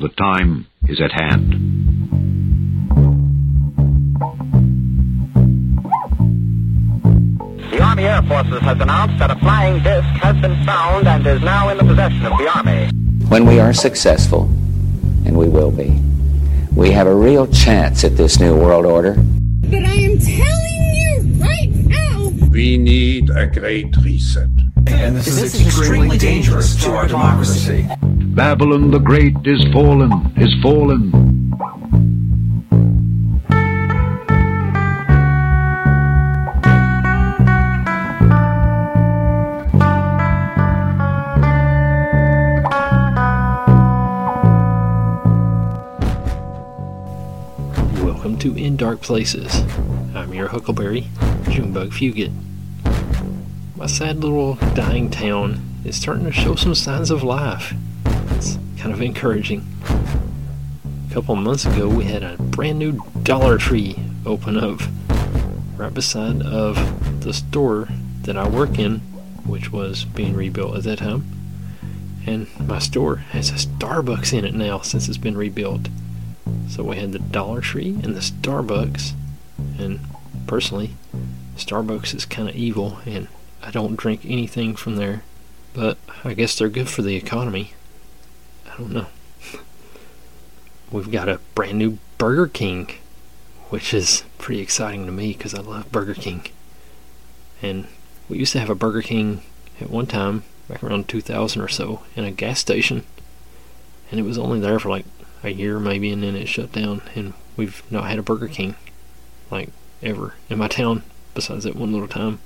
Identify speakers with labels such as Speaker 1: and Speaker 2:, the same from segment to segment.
Speaker 1: The time is at hand.
Speaker 2: The Army Air Forces has announced that a flying disc has been found and is now in the possession of the Army.
Speaker 3: When we are successful, and we will be, we have a real chance at this new world order.
Speaker 4: But I am telling you right now,
Speaker 5: We need a great reset.
Speaker 6: And this, is, extremely, dangerous to our democracy.
Speaker 1: Babylon the Great is fallen, is fallen.
Speaker 7: Welcome to In Dark Places. I'm your Huckleberry, Junebug Fugit. My sad little dying town is starting to show some signs of life. Kind of encouraging. A couple months ago, we had a brand new Dollar Tree open up right beside of the store that I work in, which was being rebuilt at that time. And my store has a Starbucks in it now since it's been rebuilt. So we had the Dollar Tree and the Starbucks. And personally, Starbucks is kind of evil, and I don't drink anything from there. But I guess they're good for the economy. Don't know. We've got a brand new Burger King, which is pretty exciting to me because I love Burger King. And we used to have a Burger King at one time, back around 2000 or so, in a gas station. And it was only there for like a year maybe and then it shut down and we've not had a Burger King like ever in my town besides that one little time.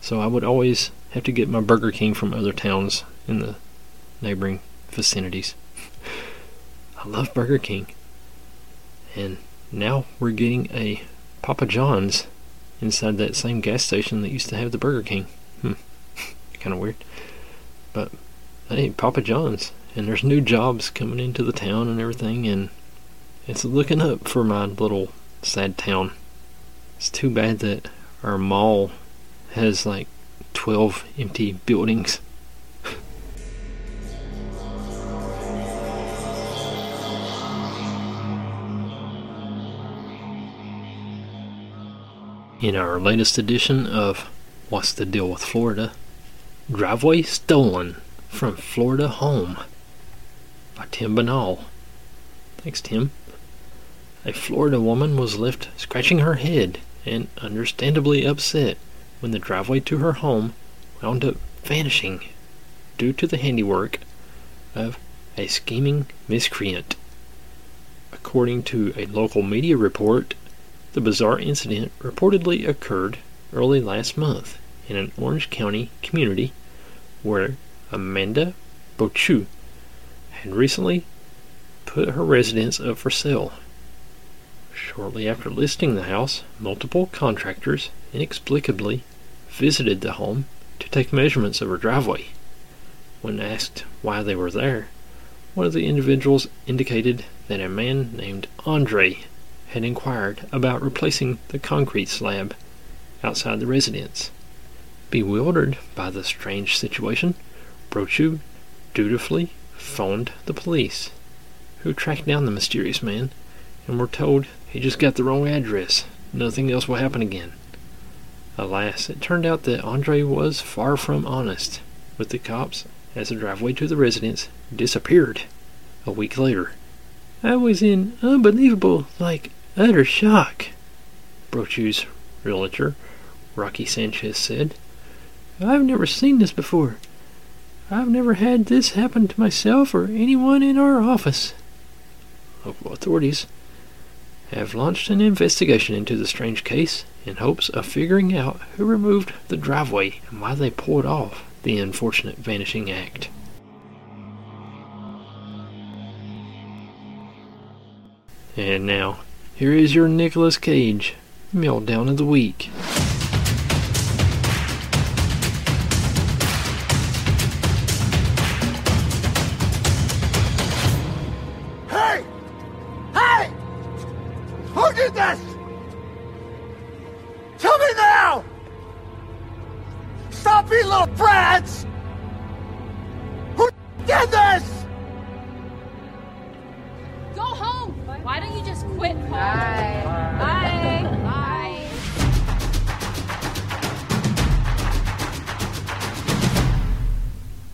Speaker 7: So I would always have to get my Burger King from other towns in the neighboring vicinities. I love Burger King. And now we're getting a Papa John's inside that same gas station that used to have the Burger King. Hmm. kind of weird. But hey, Papa John's and there's new jobs coming into the town and everything and it's looking up for my little sad town. It's too bad that our mall has like 12 empty buildings. In our latest edition of What's the Deal with Florida? Driveway stolen from Florida home by Tim Banal. Thanks, Tim. A Florida woman was left scratching her head and understandably upset when the driveway to her home wound up vanishing due to the handiwork of a scheming miscreant. According to a local media report, the bizarre incident reportedly occurred early last month in an Orange County community where Amanda Brochu had recently put her residence up for sale. Shortly after listing the house, multiple contractors inexplicably visited the home to take measurements of her driveway. When asked why they were there, one of the individuals indicated that a man named Andre had inquired about replacing the concrete slab outside the residence. Bewildered by the strange situation, Brochu dutifully phoned the police, who tracked down the mysterious man and were told he just got the wrong address. Nothing else will happen again. Alas, it turned out that Andre was far from honest with the cops as the driveway to the residence disappeared a week later. I was in unbelievable, like, utter shock, Brochu's realtor, Rocky Sanchez said. I've never seen this before. I've never had this happen to myself or anyone in our office. Local authorities have launched an investigation into the strange case in hopes of figuring out who removed the driveway and why they pulled off the unfortunate vanishing act. And now, here is your Nicolas Cage meltdown of the week.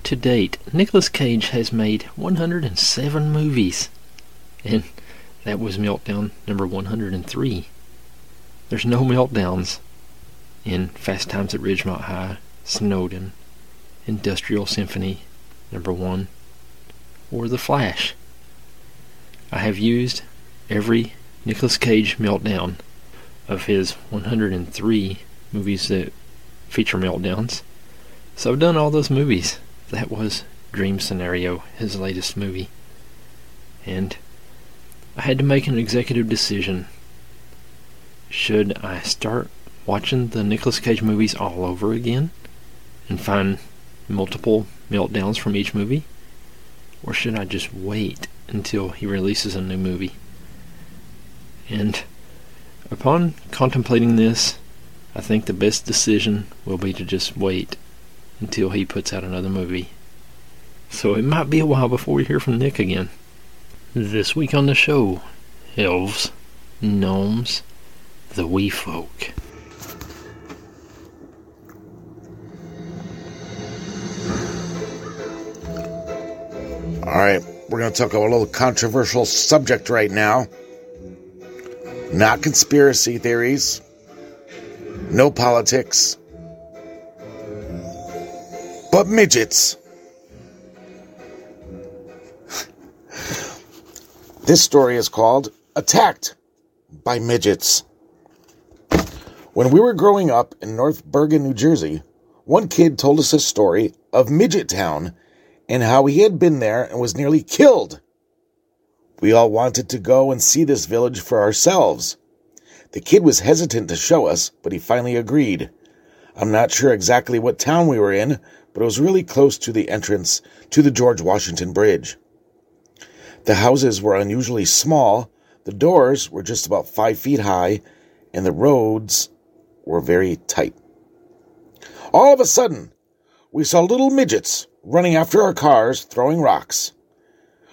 Speaker 7: To date, Nicolas Cage has made 107 movies. And that was Meltdown number 103. There's no meltdowns in Fast Times at Ridgemont High, Snowden, Industrial Symphony number 1, or The Flash. I have used every Nicolas Cage meltdown of his 103 movies that feature meltdowns. So I've done all those movies. That was Dream Scenario, his latest movie. And I had to make an executive decision. Should I start watching the Nicolas Cage movies all over again and find multiple meltdowns from each movie? Or should I just wait until he releases a new movie? And upon contemplating this, I think the best decision will be to just wait until he puts out another movie. So it might be a while before we hear from Nick again. This week on the show, elves, gnomes, the wee folk.
Speaker 8: All right, we're going to talk about a little controversial subject right now. Not conspiracy theories, no politics, but midgets. this story is called Attacked by Midgets. When we were growing up in North Bergen, New Jersey, one kid told us a story of Midget Town and how he had been there and was nearly killed. We all wanted to go and see this village for ourselves. The kid was hesitant to show us, but he finally agreed. I'm not sure exactly what town we were in, but it was really close to the entrance to the George Washington Bridge. The houses were unusually small, the doors were just about five feet high, and the roads were very tight. All of a sudden, we saw little midgets running after our cars, throwing rocks.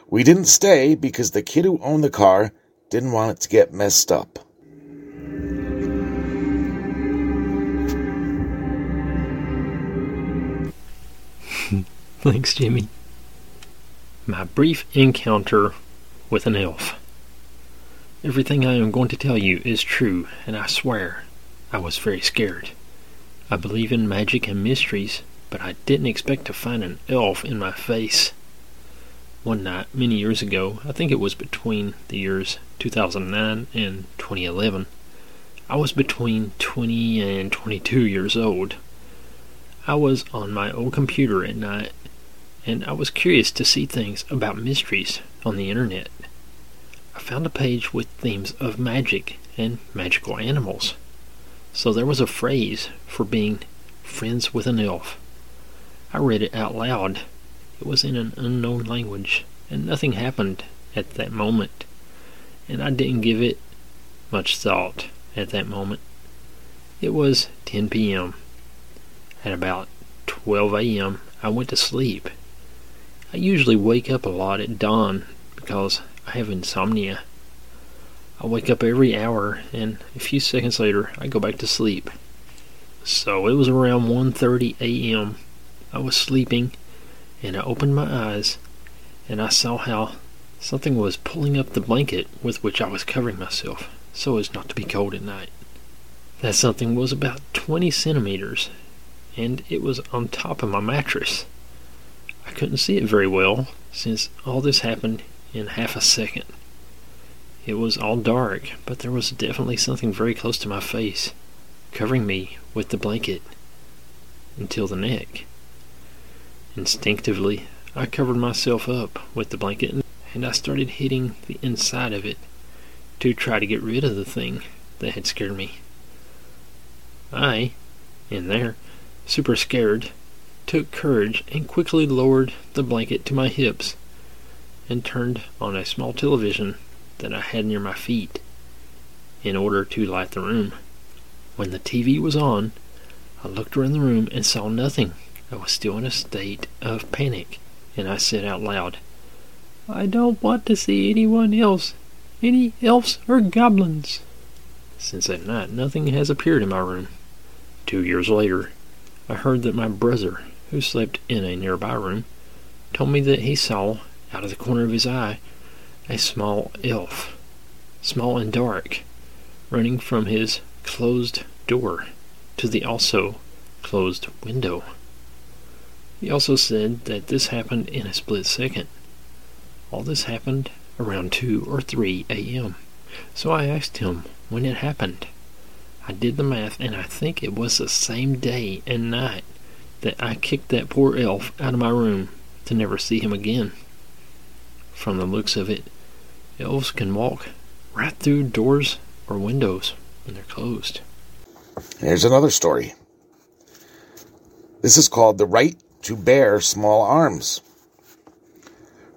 Speaker 8: We didn't stay because the kid who owned the car didn't want it to get messed up.
Speaker 7: Thanks, Jimmy. My brief encounter with an elf. Everything I am going to tell you is true, and I swear I was very scared. I believe in magic and mysteries, but I didn't expect to find an elf in my face. One night, many years ago, I think it was between the years 2009 and 2011, I was between 20 and 22 years old. I was on my old computer at night, and I was curious to see things about mysteries on the internet. I found a page with themes of magic and magical animals. So there was a phrase for being friends with an elf. I read it out loud. It was in an unknown language, and nothing happened at that moment. And I didn't give it much thought at that moment. It was 10 p.m. At about 12 a.m., I went to sleep. I usually wake up a lot at dawn because I have insomnia. I wake up every hour and a few seconds later I go back to sleep. So it was around 1:30 a.m. I was sleeping and I opened my eyes and I saw how something was pulling up the blanket with which I was covering myself so as not to be cold at night. That something was about 20 centimeters and it was on top of my mattress. I couldn't see it very well since all this happened in half a second. It was all dark, but there was definitely something very close to my face, covering me with the blanket until the neck. Instinctively, I covered myself up with the blanket and I started hitting the inside of it to try to get rid of the thing that had scared me. I, in there, super scared, took courage and quickly lowered the blanket to my hips and turned on a small television that I had near my feet in order to light the room. When the TV was on, I looked around the room and saw nothing. I was still in a state of panic, and I said out loud, I don't want to see anyone else, any elves or goblins. Since that night, nothing has appeared in my room. Two years later, I heard that my brother who slept in a nearby room, told me that he saw, out of the corner of his eye, a small elf, small and dark, running from his closed door to the also closed window. He also said that this happened in a split second. All this happened around 2 or 3 a.m. So I asked him when it happened. I did the math and I think it was the same day and night that I kicked that poor elf out of my room to never see him again. From the looks of it, elves can walk right through doors or windows when they're closed.
Speaker 8: Here's another story. This is called The Right to Bear Small Arms.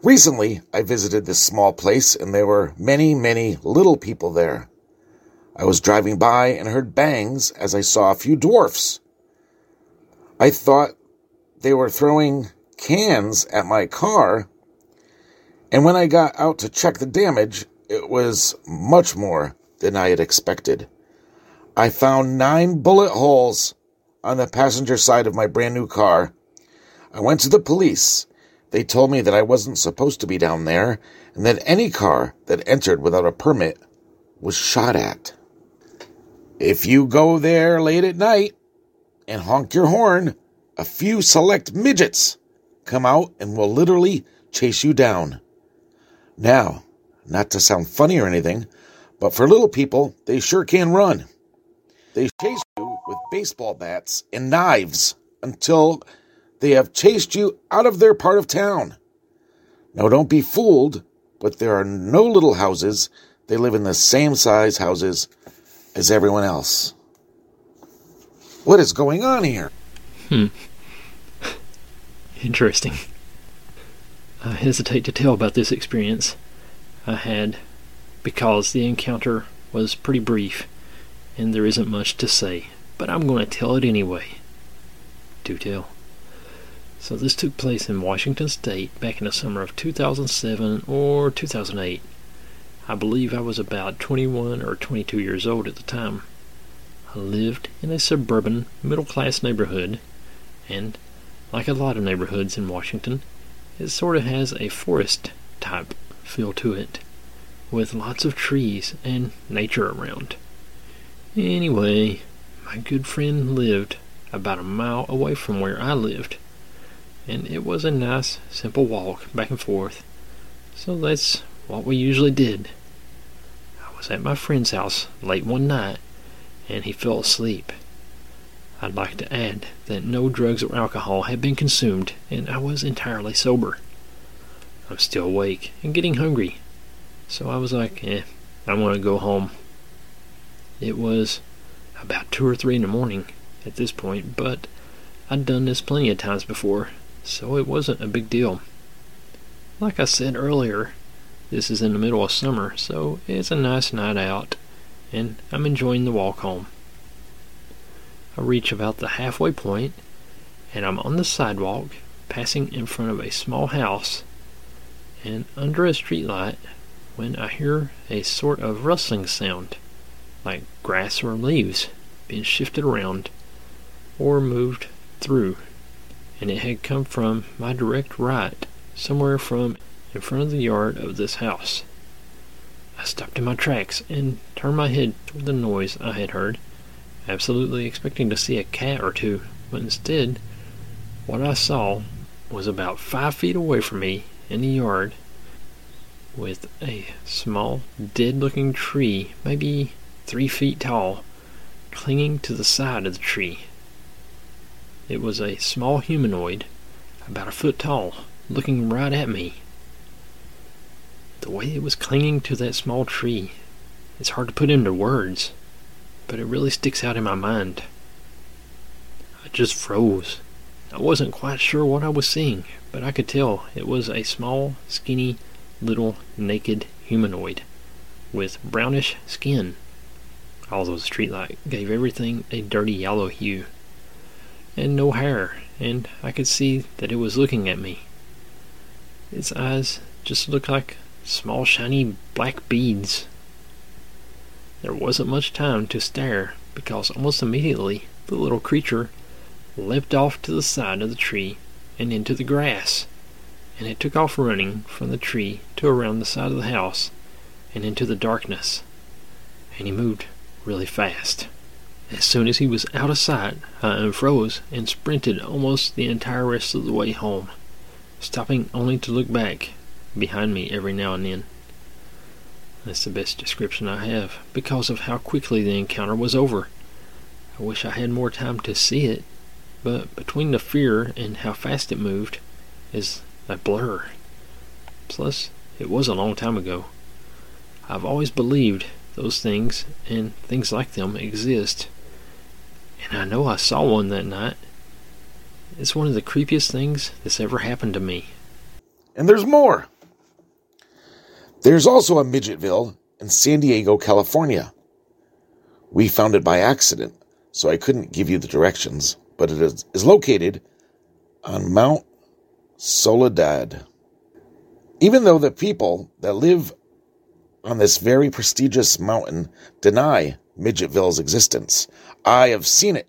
Speaker 8: Recently, I visited this small place and there were many, many little people there. I was driving by and heard bangs as I saw a few dwarfs. I thought they were throwing cans at my car, and when I got out to check the damage, it was much more than I had expected. I found nine bullet holes on the passenger side of my brand new car. I went to the police. They told me that I wasn't supposed to be down there and that any car that entered without a permit was shot at. If you go there late at night and honk your horn, a few select midgets come out and will literally chase you down. Now, not to sound funny or anything, but for little people, they sure can run. They chase you with baseball bats and knives until they have chased you out of their part of town. Now, don't be fooled, but there are no little houses. They live in the same size houses as everyone else. What is going on here?
Speaker 7: Hmm. Interesting. I hesitate to tell about this experience I had because the encounter was pretty brief and there isn't much to say, but I'm going to tell it anyway. Do tell. So, this took place in Washington State back in the summer of 2007 or 2008. I believe I was about 21 or 22 years old at the time. Lived in a suburban, middle class neighborhood, and like a lot of neighborhoods in Washington, it sort of has a forest type feel to it, with lots of trees and nature around. Anyway, my good friend lived about a mile away from where I lived, and it was a nice, simple walk back and forth, so that's what we usually did. I was at my friend's house late one night, and he fell asleep. I'd like to add that no drugs or alcohol had been consumed, and I was entirely sober. I'm still awake and getting hungry, so I was like, eh, I want to go home. It was about two or three in the morning at this point, but I'd done this plenty of times before, so it wasn't a big deal. Like I said earlier, this is in the middle of summer, so it's a nice night out, and I'm enjoying the walk home. I reach about the halfway point, and I'm on the sidewalk, passing in front of a small house, and under a streetlight, when I hear a sort of rustling sound, like grass or leaves being shifted around or moved through, and it had come from my direct right, somewhere from in front of the yard of this house. I stopped in my tracks and turned my head toward the noise I had heard absolutely expecting to see a cat or two, but instead, what I saw was about five feet away from me in the yard with a small, dead looking tree, maybe three feet tall, clinging to the side of the tree. It was a small humanoid, about a foot tall, looking right at me. The way it was clinging to that small tree, it's hard to put into words but it really sticks out in my mind. I just froze. I wasn't quite sure what I was seeing, but I could tell it was a small, skinny, little, naked humanoid with brownish skin. Although the streetlight gave everything a dirty yellow hue, and no hair, and I could see that it was looking at me. Its eyes just looked like small shiny black beads there wasn't much time to stare because almost immediately the little creature leapt off to the side of the tree and into the grass, and it took off running from the tree to around the side of the house and into the darkness, and he moved really fast. As soon as he was out of sight, I unfroze and sprinted almost the entire rest of the way home, stopping only to look back behind me every now and then. That's the best description I have because of how quickly the encounter was over. I wish I had more time to see it, but between the fear and how fast it moved is a blur. Plus, it was a long time ago. I've always believed those things and things like them exist. And I know I saw one that night. It's one of the creepiest things that's ever happened to me.
Speaker 8: And there's more. There's also a Midgetville in San Diego, California. We found it by accident, so I couldn't give you the directions, but it is, is located on Mount Soledad. Even though the people that live on this very prestigious mountain deny Midgetville's existence, I have seen it.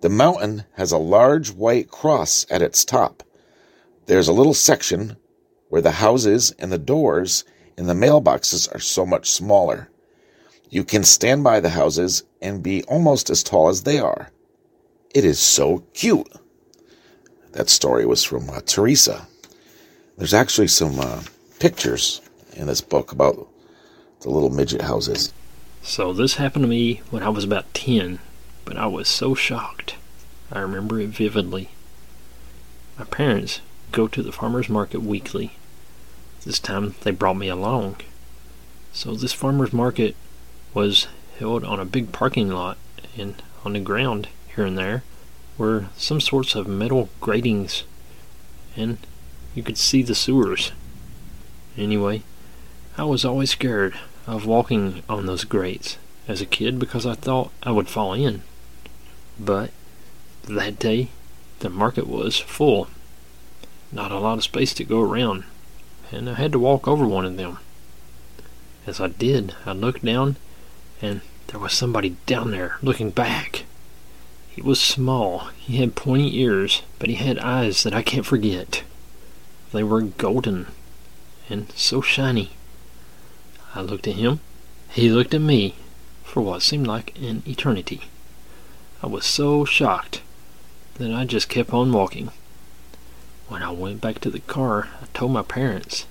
Speaker 8: The mountain has a large white cross at its top. There's a little section where the houses and the doors and the mailboxes are so much smaller. You can stand by the houses and be almost as tall as they are. It is so cute. That story was from uh, Teresa. There's actually some uh, pictures in this book about the little midget houses.
Speaker 7: So this happened to me when I was about 10, but I was so shocked. I remember it vividly. My parents go to the farmer's market weekly. This time they brought me along. So this farmer's market was held on a big parking lot and on the ground here and there were some sorts of metal gratings and you could see the sewers. Anyway, I was always scared of walking on those grates as a kid because I thought I would fall in. But that day, the market was full. Not a lot of space to go around, and I had to walk over one of them. As I did, I looked down, and there was somebody down there looking back. He was small, he had pointy ears, but he had eyes that I can't forget. They were golden and so shiny. I looked at him, he looked at me for what seemed like an eternity. I was so shocked that I just kept on walking. When I went back to the car, I told my parents.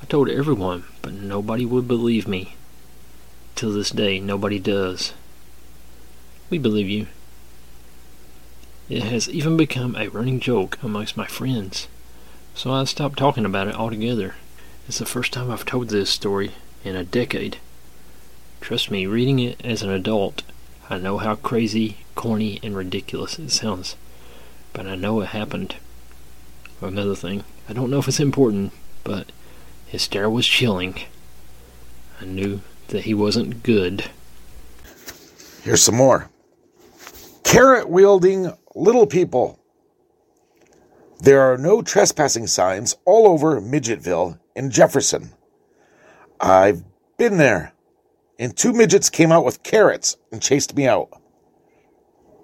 Speaker 7: I told everyone, but nobody would believe me. Till this day, nobody does. We believe you. It has even become a running joke amongst my friends, so I stopped talking about it altogether. It's the first time I've told this story in a decade. Trust me, reading it as an adult, I know how crazy, corny, and ridiculous it sounds, but I know it happened. Another thing, I don't know if it's important, but his stare was chilling. I knew that he wasn't good.
Speaker 8: Here's some more. Carrot wielding little people. There are no trespassing signs all over Midgetville in Jefferson. I've been there, and two midgets came out with carrots and chased me out.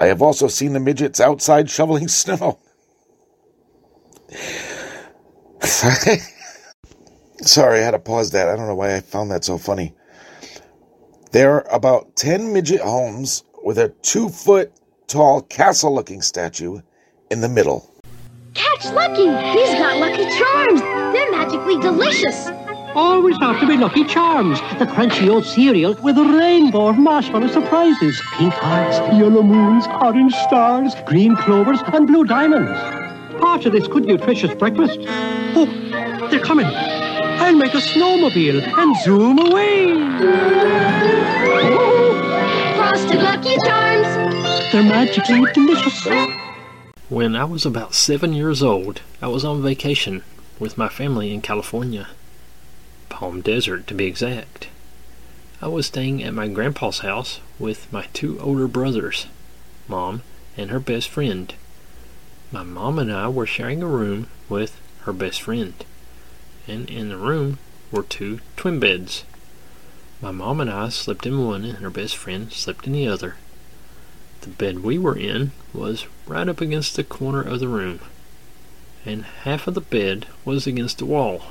Speaker 8: I have also seen the midgets outside shoveling snow. Sorry, I had to pause that. I don't know why I found that so funny. There are about 10 midget homes with a two foot tall castle looking statue in the middle.
Speaker 4: Catch Lucky! He's got Lucky Charms! They're magically delicious!
Speaker 9: Always have to be Lucky Charms, the crunchy old cereal with a rainbow of marshmallow surprises. Pink hearts, yellow moons, orange stars, green clovers, and blue diamonds. Part of this good nutritious breakfast. Oh, they're coming. I'll make a snowmobile and zoom away.
Speaker 4: Frosted Lucky Charms!
Speaker 9: They're magically delicious.
Speaker 7: When I was about seven years old, I was on vacation with my family in California. Palm Desert, to be exact. I was staying at my grandpa's house with my two older brothers, Mom and her best friend. My mom and I were sharing a room with her best friend, and in the room were two twin beds. My mom and I slept in one, and her best friend slept in the other. The bed we were in was right up against the corner of the room, and half of the bed was against the wall,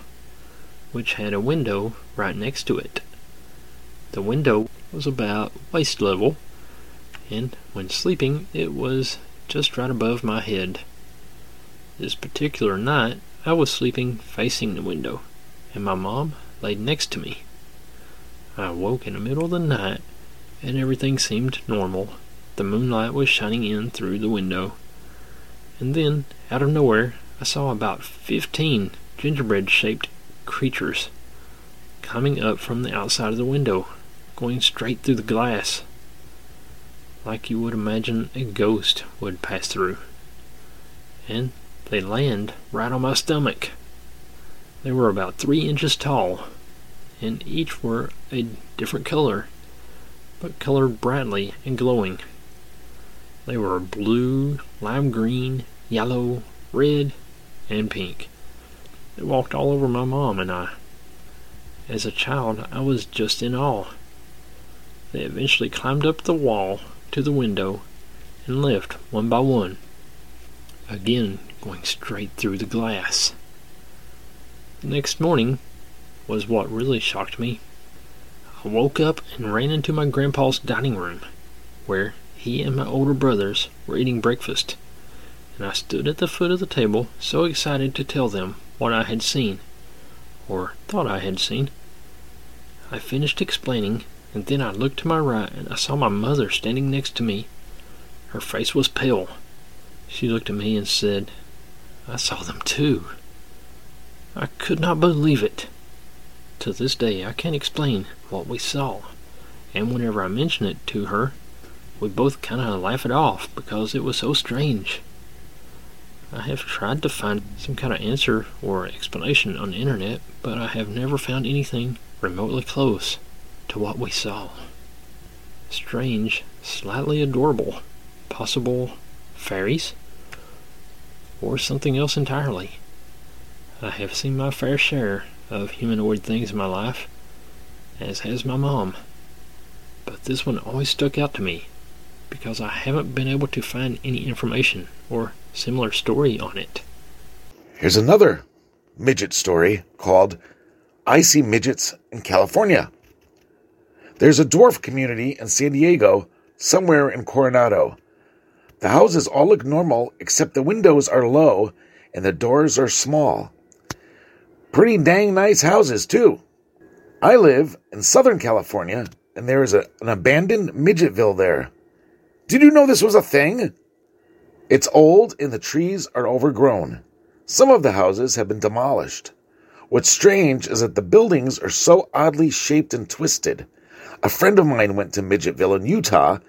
Speaker 7: which had a window right next to it. The window was about waist level, and when sleeping, it was just right above my head. This particular night, I was sleeping facing the window, and my mom laid next to me. I awoke in the middle of the night, and everything seemed normal. The moonlight was shining in through the window. And then, out of nowhere, I saw about fifteen gingerbread shaped creatures coming up from the outside of the window, going straight through the glass, like you would imagine a ghost would pass through. And they land right on my stomach. They were about three inches tall, and each were a different color, but colored brightly and glowing. They were blue, lime green, yellow, red, and pink. They walked all over my mom and I. As a child, I was just in awe. They eventually climbed up the wall to the window and left one by one, again going straight through the glass. The next morning was what really shocked me. I woke up and ran into my grandpa's dining room, where he and my older brothers were eating breakfast, and I stood at the foot of the table so excited to tell them what I had seen, or thought I had seen. I finished explaining, and then I looked to my right and I saw my mother standing next to me. Her face was pale. She looked at me and said, I saw them too. I could not believe it. To this day, I can't explain what we saw, and whenever I mention it to her, we both kind of laugh it off because it was so strange. I have tried to find some kind of answer or explanation on the internet, but I have never found anything remotely close to what we saw. Strange, slightly adorable, possible fairies, or something else entirely. I have seen my fair share of humanoid things in my life, as has my mom. But this one always stuck out to me because I haven't been able to find any information or similar story on it.
Speaker 8: Here's another midget story called I See Midgets in California. There's a dwarf community in San Diego, somewhere in Coronado. The houses all look normal, except the windows are low and the doors are small. Pretty dang nice houses, too. I live in Southern California, and there is a, an abandoned midgetville there. Did you know this was a thing? It's old and the trees are overgrown. Some of the houses have been demolished. What's strange is that the buildings are so oddly shaped and twisted. A friend of mine went to Midgetville in Utah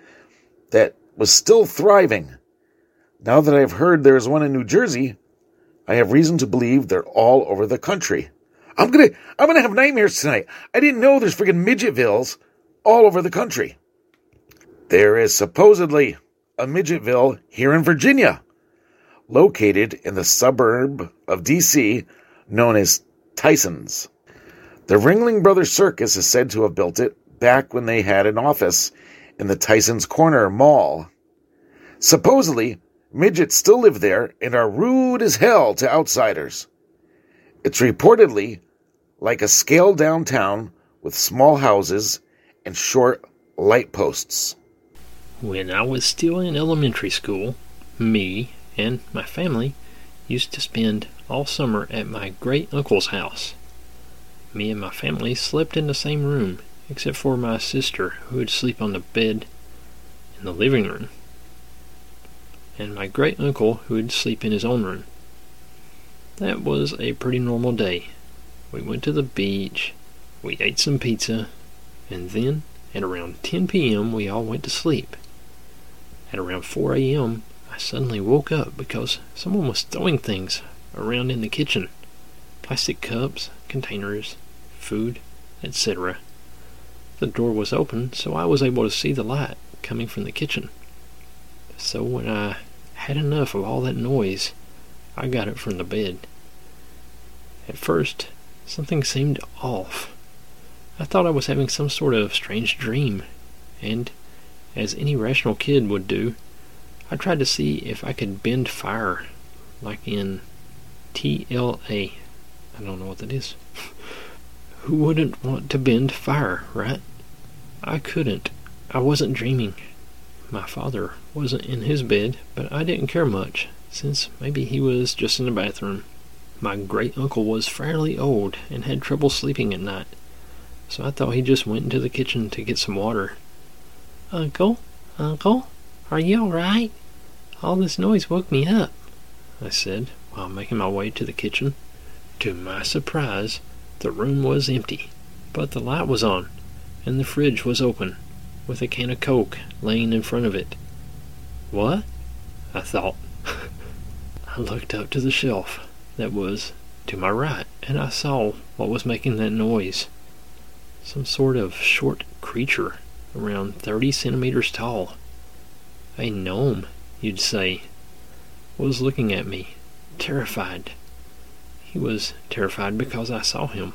Speaker 8: that was still thriving. Now that I've heard there is one in New Jersey, I have reason to believe they're all over the country. I'm gonna, I'm gonna have nightmares tonight. I didn't know there's friggin' midgetvilles all over the country. There is supposedly a midgetville here in Virginia, located in the suburb of D.C. known as Tysons. The Ringling Brothers Circus is said to have built it back when they had an office in the Tysons Corner Mall. Supposedly, Midgets still live there and are rude as hell to outsiders. It's reportedly like a scaled down town with small houses and short light posts.
Speaker 7: When I was still in elementary school, me and my family used to spend all summer at my great uncle's house. Me and my family slept in the same room, except for my sister, who would sleep on the bed in the living room and my great uncle who would sleep in his own room. That was a pretty normal day. We went to the beach, we ate some pizza, and then at around 10 p.m. we all went to sleep. At around 4 a.m., I suddenly woke up because someone was throwing things around in the kitchen plastic cups, containers, food, etc. The door was open, so I was able to see the light coming from the kitchen. So when I had enough of all that noise, I got up from the bed. At first, something seemed off. I thought I was having some sort of strange dream, and as any rational kid would do, I tried to see if I could bend fire, like in TLA. I don't know what that is. Who wouldn't want to bend fire, right? I couldn't. I wasn't dreaming. My father wasn't in his bed, but I didn't care much, since maybe he was just in the bathroom. My great uncle was fairly old and had trouble sleeping at night, so I thought he just went into the kitchen to get some water. Uncle, Uncle, are you all right? All this noise woke me up, I said while making my way to the kitchen. To my surprise, the room was empty, but the light was on, and the fridge was open, with a can of Coke laying in front of it. What? I thought. I looked up to the shelf that was to my right, and I saw what was making that noise. Some sort of short creature, around 30 centimeters tall. A gnome, you'd say, was looking at me, terrified. He was terrified because I saw him.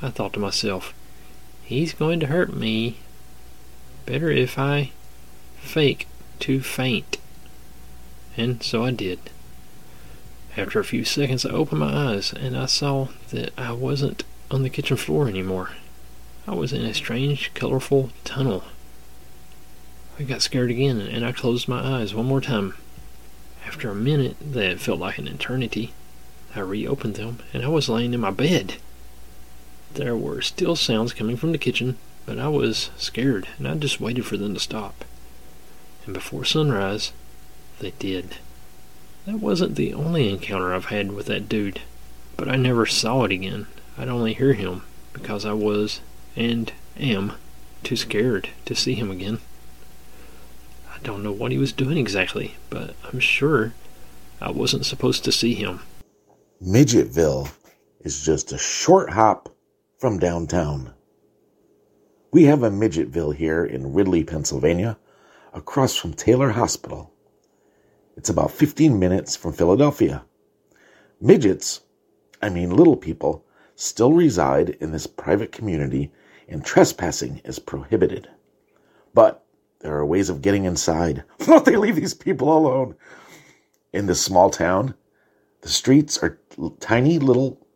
Speaker 7: I thought to myself, he's going to hurt me. Better if I fake to faint. And so I did. After a few seconds, I opened my eyes and I saw that I wasn't on the kitchen floor anymore. I was in a strange, colorful tunnel. I got scared again and I closed my eyes one more time. After a minute that felt like an eternity, I reopened them and I was laying in my bed. There were still sounds coming from the kitchen, but I was scared and I just waited for them to stop. And before sunrise, they did. That wasn't the only encounter I've had with that dude, but I never saw it again. I'd only hear him because I was, and am, too scared to see him again. I don't know what he was doing exactly, but I'm sure I wasn't supposed to see him.
Speaker 8: Midgetville is just a short hop from downtown. We have a Midgetville here in Ridley, Pennsylvania, across from Taylor Hospital. It's about 15 minutes from Philadelphia. Midgets, I mean little people, still reside in this private community and trespassing is prohibited. But there are ways of getting inside. Won't they leave these people alone? In this small town, the streets are tiny little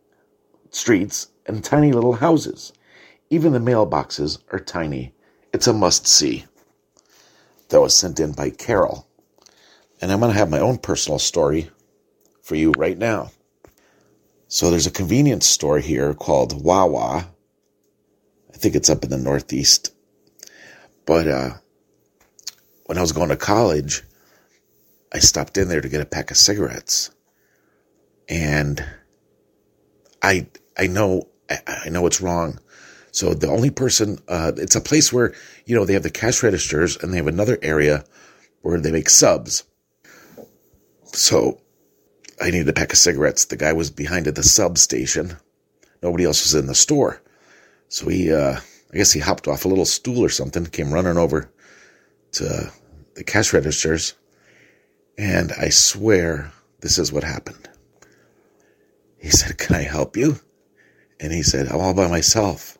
Speaker 8: streets and tiny little houses. Even the mailboxes are tiny. It's a must see. That was sent in by Carol. And I'm going to have my own personal story for you right now. So there's a convenience store here called Wawa. I think it's up in the Northeast. But uh, when I was going to college, I stopped in there to get a pack of cigarettes. And I I know I know it's wrong. So the only person uh, it's a place where you know they have the cash registers and they have another area where they make subs. So I needed a pack of cigarettes. The guy was behind at the sub station. Nobody else was in the store. So he uh, I guess he hopped off a little stool or something, came running over to the cash registers, and I swear this is what happened. He said, Can I help you? And he said, I'm all by myself.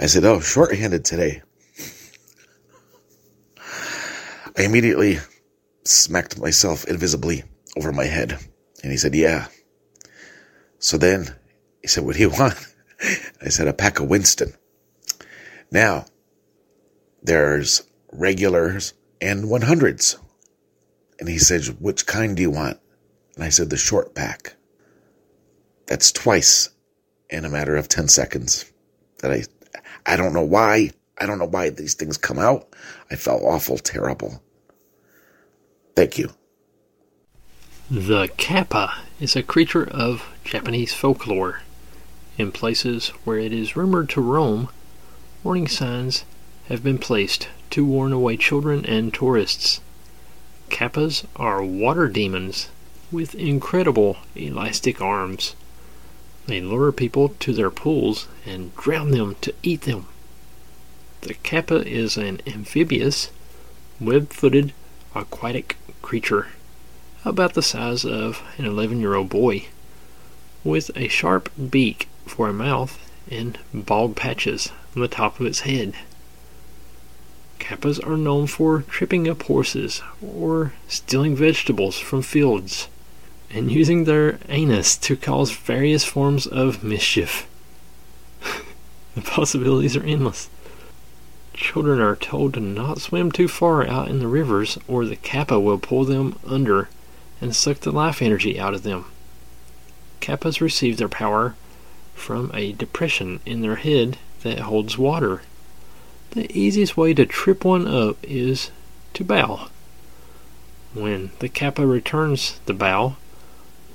Speaker 8: I said, Oh, shorthanded today. I immediately smacked myself invisibly over my head. And he said, Yeah. So then he said, What do you want? I said, A pack of Winston. Now, there's regulars and 100s. And he said, Which kind do you want? And I said, The short pack. That's twice in a matter of 10 seconds that I, I don't know why. I don't know why these things come out. I felt awful terrible. Thank you.
Speaker 7: The kappa is a creature of Japanese folklore. In places where it is rumored to roam, warning signs have been placed to warn away children and tourists. Kappas are water demons with incredible elastic arms. They lure people to their pools and drown them to eat them. The kappa is an amphibious, web footed aquatic creature about the size of an 11 year old boy, with a sharp beak for a mouth and bald patches on the top of its head. Kappas are known for tripping up horses or stealing vegetables from fields and using their anus to cause various forms of mischief. the possibilities are endless. Children are told to not swim too far out in the rivers or the kappa will pull them under and suck the life energy out of them. Kappas receive their power from a depression in their head that holds water. The easiest way to trip one up is to bow. When the kappa returns the bow,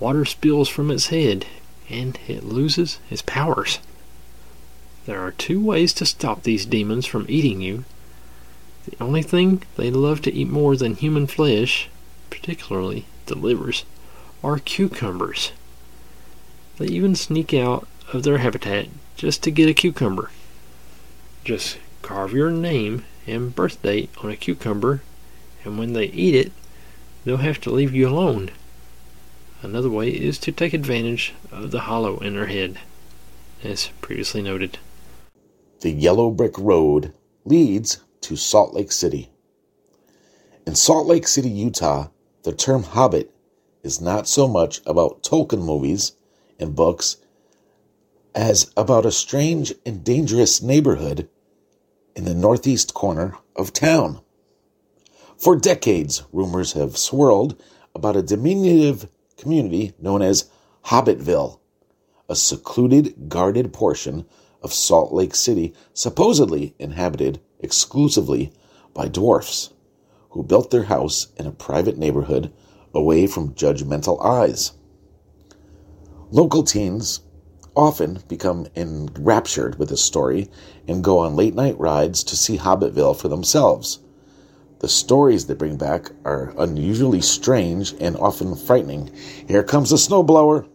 Speaker 7: water spills from its head and it loses its powers. There are two ways to stop these demons from eating you. The only thing they love to eat more than human flesh, particularly the livers, are cucumbers. They even sneak out of their habitat just to get a cucumber. Just carve your name and birth date on a cucumber, and when they eat it, they'll have to leave you alone. Another way is to take advantage of the hollow in her head, as previously noted.
Speaker 8: The yellow brick road leads to Salt Lake City. In Salt Lake City, Utah, the term hobbit is not so much about Tolkien movies and books as about a strange and dangerous neighborhood in the northeast corner of town. For decades, rumors have swirled about a diminutive community known as Hobbitville, a secluded, guarded portion of Salt Lake City supposedly inhabited exclusively by dwarfs who built their house in a private neighborhood away from judgmental eyes. Local teens often become enraptured with this story and go on late night rides to see Hobbitville for themselves. The stories they bring back are unusually strange and often frightening. Here comes a snowblower.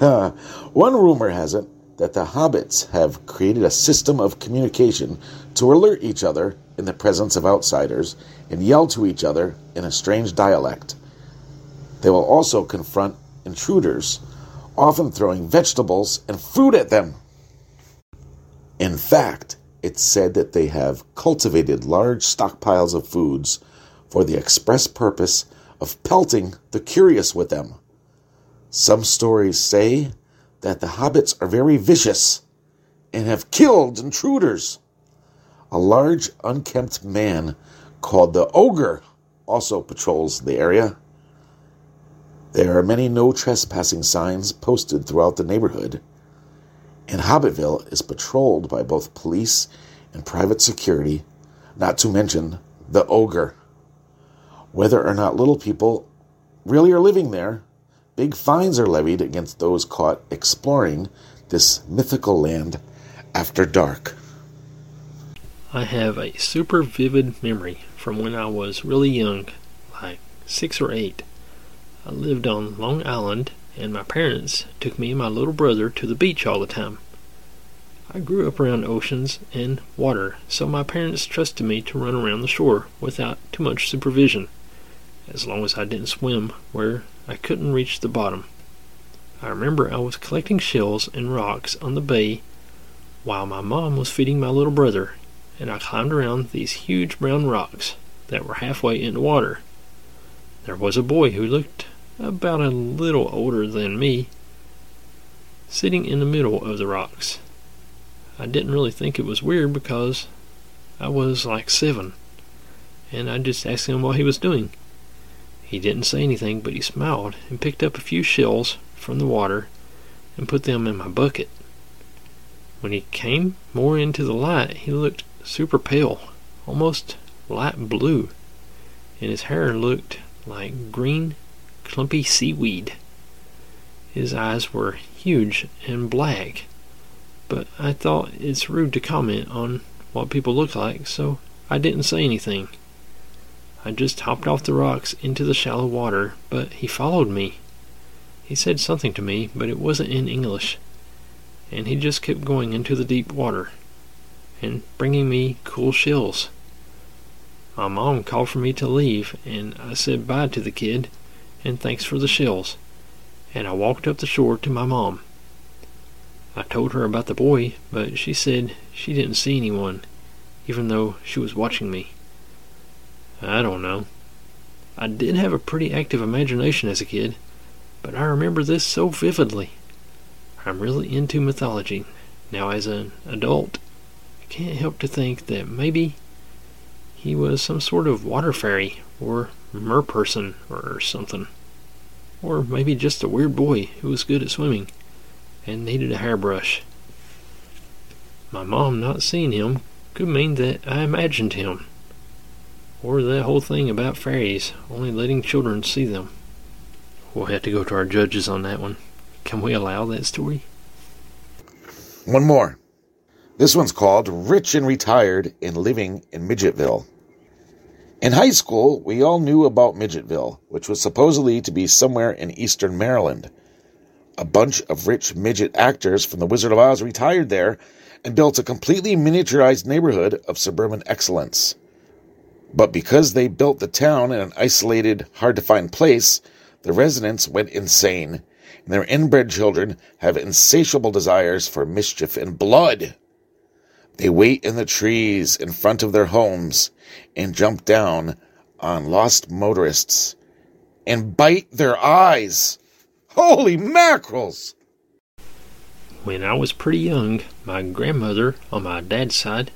Speaker 8: One rumor has it that the hobbits have created a system of communication to alert each other in the presence of outsiders and yell to each other in a strange dialect. They will also confront intruders often throwing vegetables and food at them. In fact, it's said that they have cultivated large stockpiles of foods for the express purpose of pelting the curious with them. Some stories say that the hobbits are very vicious and have killed intruders. A large, unkempt man called the Ogre also patrols the area. There are many no trespassing signs posted throughout the neighborhood, and Hobbitville is patrolled by both police and private security, not to mention the ogre. Whether or not little people really are living there, big fines are levied against those caught exploring this mythical land after dark.
Speaker 7: I have a super vivid memory from when I was really young, like six or eight. I lived on Long Island, and my parents took me and my little brother to the beach all the time. I grew up around oceans and water, so my parents trusted me to run around the shore without too much supervision, as long as I didn't swim where I couldn't reach the bottom. I remember I was collecting shells and rocks on the bay while my mom was feeding my little brother, and I climbed around these huge brown rocks that were halfway in the water. There was a boy who looked about a little older than me, sitting in the middle of the rocks. I didn't really think it was weird because I was like seven, and I just asked him what he was doing. He didn't say anything, but he smiled and picked up a few shells from the water and put them in my bucket. When he came more into the light, he looked super pale, almost light blue, and his hair looked like green clumpy seaweed. His eyes were huge and black, but I thought it's rude to comment on what people look like, so I didn't say anything. I just hopped off the rocks into the shallow water, but he followed me. He said something to me, but it wasn't in English, and he just kept going into the deep water and bringing me cool shells. My mom called for me to leave, and I said bye to the kid and thanks for the shells, and I walked up the shore to my mom. I told her about the boy, but she said she didn't see anyone, even though she was watching me. I don't know. I did have a pretty active imagination as a kid, but I remember this so vividly. I'm really into mythology. Now, as an adult, I can't help to think that maybe he was some sort of water fairy or merperson or something. Or maybe just a weird boy who was good at swimming and needed a hairbrush. My mom not seeing him could mean that I imagined him. Or that whole thing about fairies only letting children see them. We'll have to go to our judges on that one. Can we allow that story?
Speaker 8: One more. This one's called Rich and Retired and Living in Midgetville. In high school, we all knew about Midgetville, which was supposedly to be somewhere in eastern Maryland. A bunch of rich midget actors from The Wizard of Oz retired there and built a completely miniaturized neighborhood of suburban excellence. But because they built the town in an isolated, hard to find place, the residents went insane, and their inbred children have insatiable desires for mischief and blood. They wait in the trees in front of their homes and jump down on lost motorists and bite their eyes. Holy mackerels!
Speaker 7: When I was pretty young, my grandmother, on my dad's side,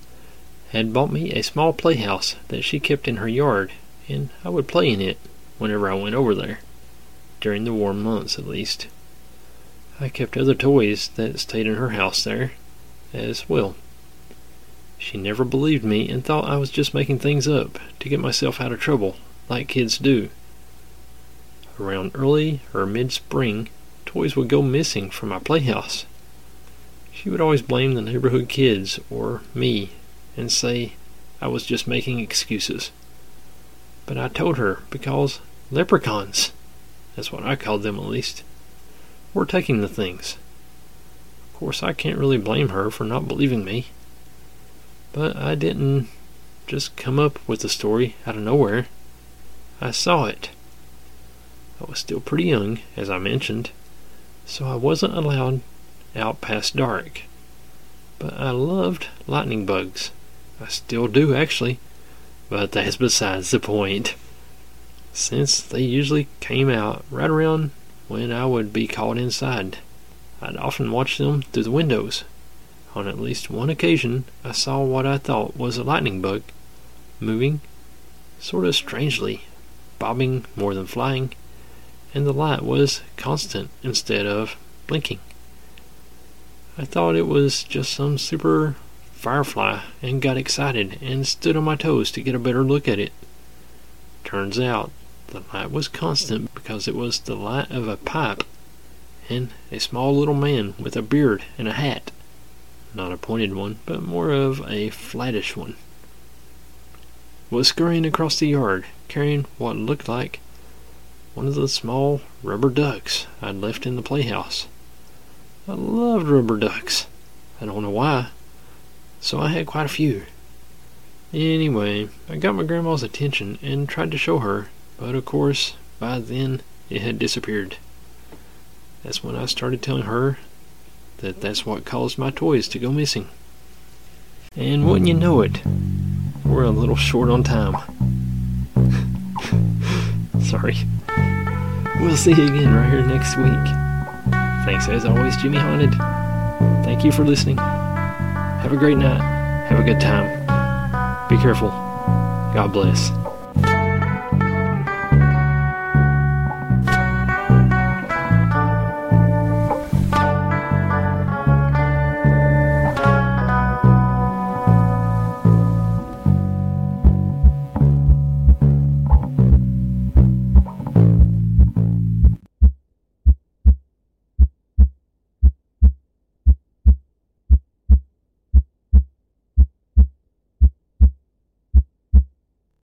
Speaker 7: had bought me a small playhouse that she kept in her yard, and I would play in it whenever I went over there, during the warm months at least. I kept other toys that stayed in her house there as well. She never believed me and thought I was just making things up to get myself out of trouble, like kids do. Around early or mid spring, toys would go missing from my playhouse. She would always blame the neighborhood kids or me and say I was just making excuses. But I told her because leprechauns, that's what I called them at least, were taking the things. Of course, I can't really blame her for not believing me. But I didn't just come up with the story out of nowhere. I saw it. I was still pretty young, as I mentioned, so I wasn't allowed out past dark. But I loved lightning bugs. I still do, actually. But that's besides the point. Since they usually came out right around when I would be called inside, I'd often watch them through the windows on at least one occasion, I saw what I thought was a lightning bug moving sort of strangely, bobbing more than flying, and the light was constant instead of blinking. I thought it was just some super firefly and got excited and stood on my toes to get a better look at it. Turns out the light was constant because it was the light of a pipe and a small little man with a beard and a hat not a pointed one, but more of a flattish one, was scurrying across the yard, carrying what looked like one of the small rubber ducks I'd left in the playhouse. I loved rubber ducks. I don't know why, so I had quite a few. Anyway, I got my grandma's attention and tried to show her, but of course, by then it had disappeared. That's when I started telling her that that's what caused my toys to go missing. And wouldn't you know it, we're a little short on time. Sorry. We'll see you again right here next week. Thanks as always, Jimmy Haunted. Thank you for listening. Have a great night. Have a good time. Be careful. God bless.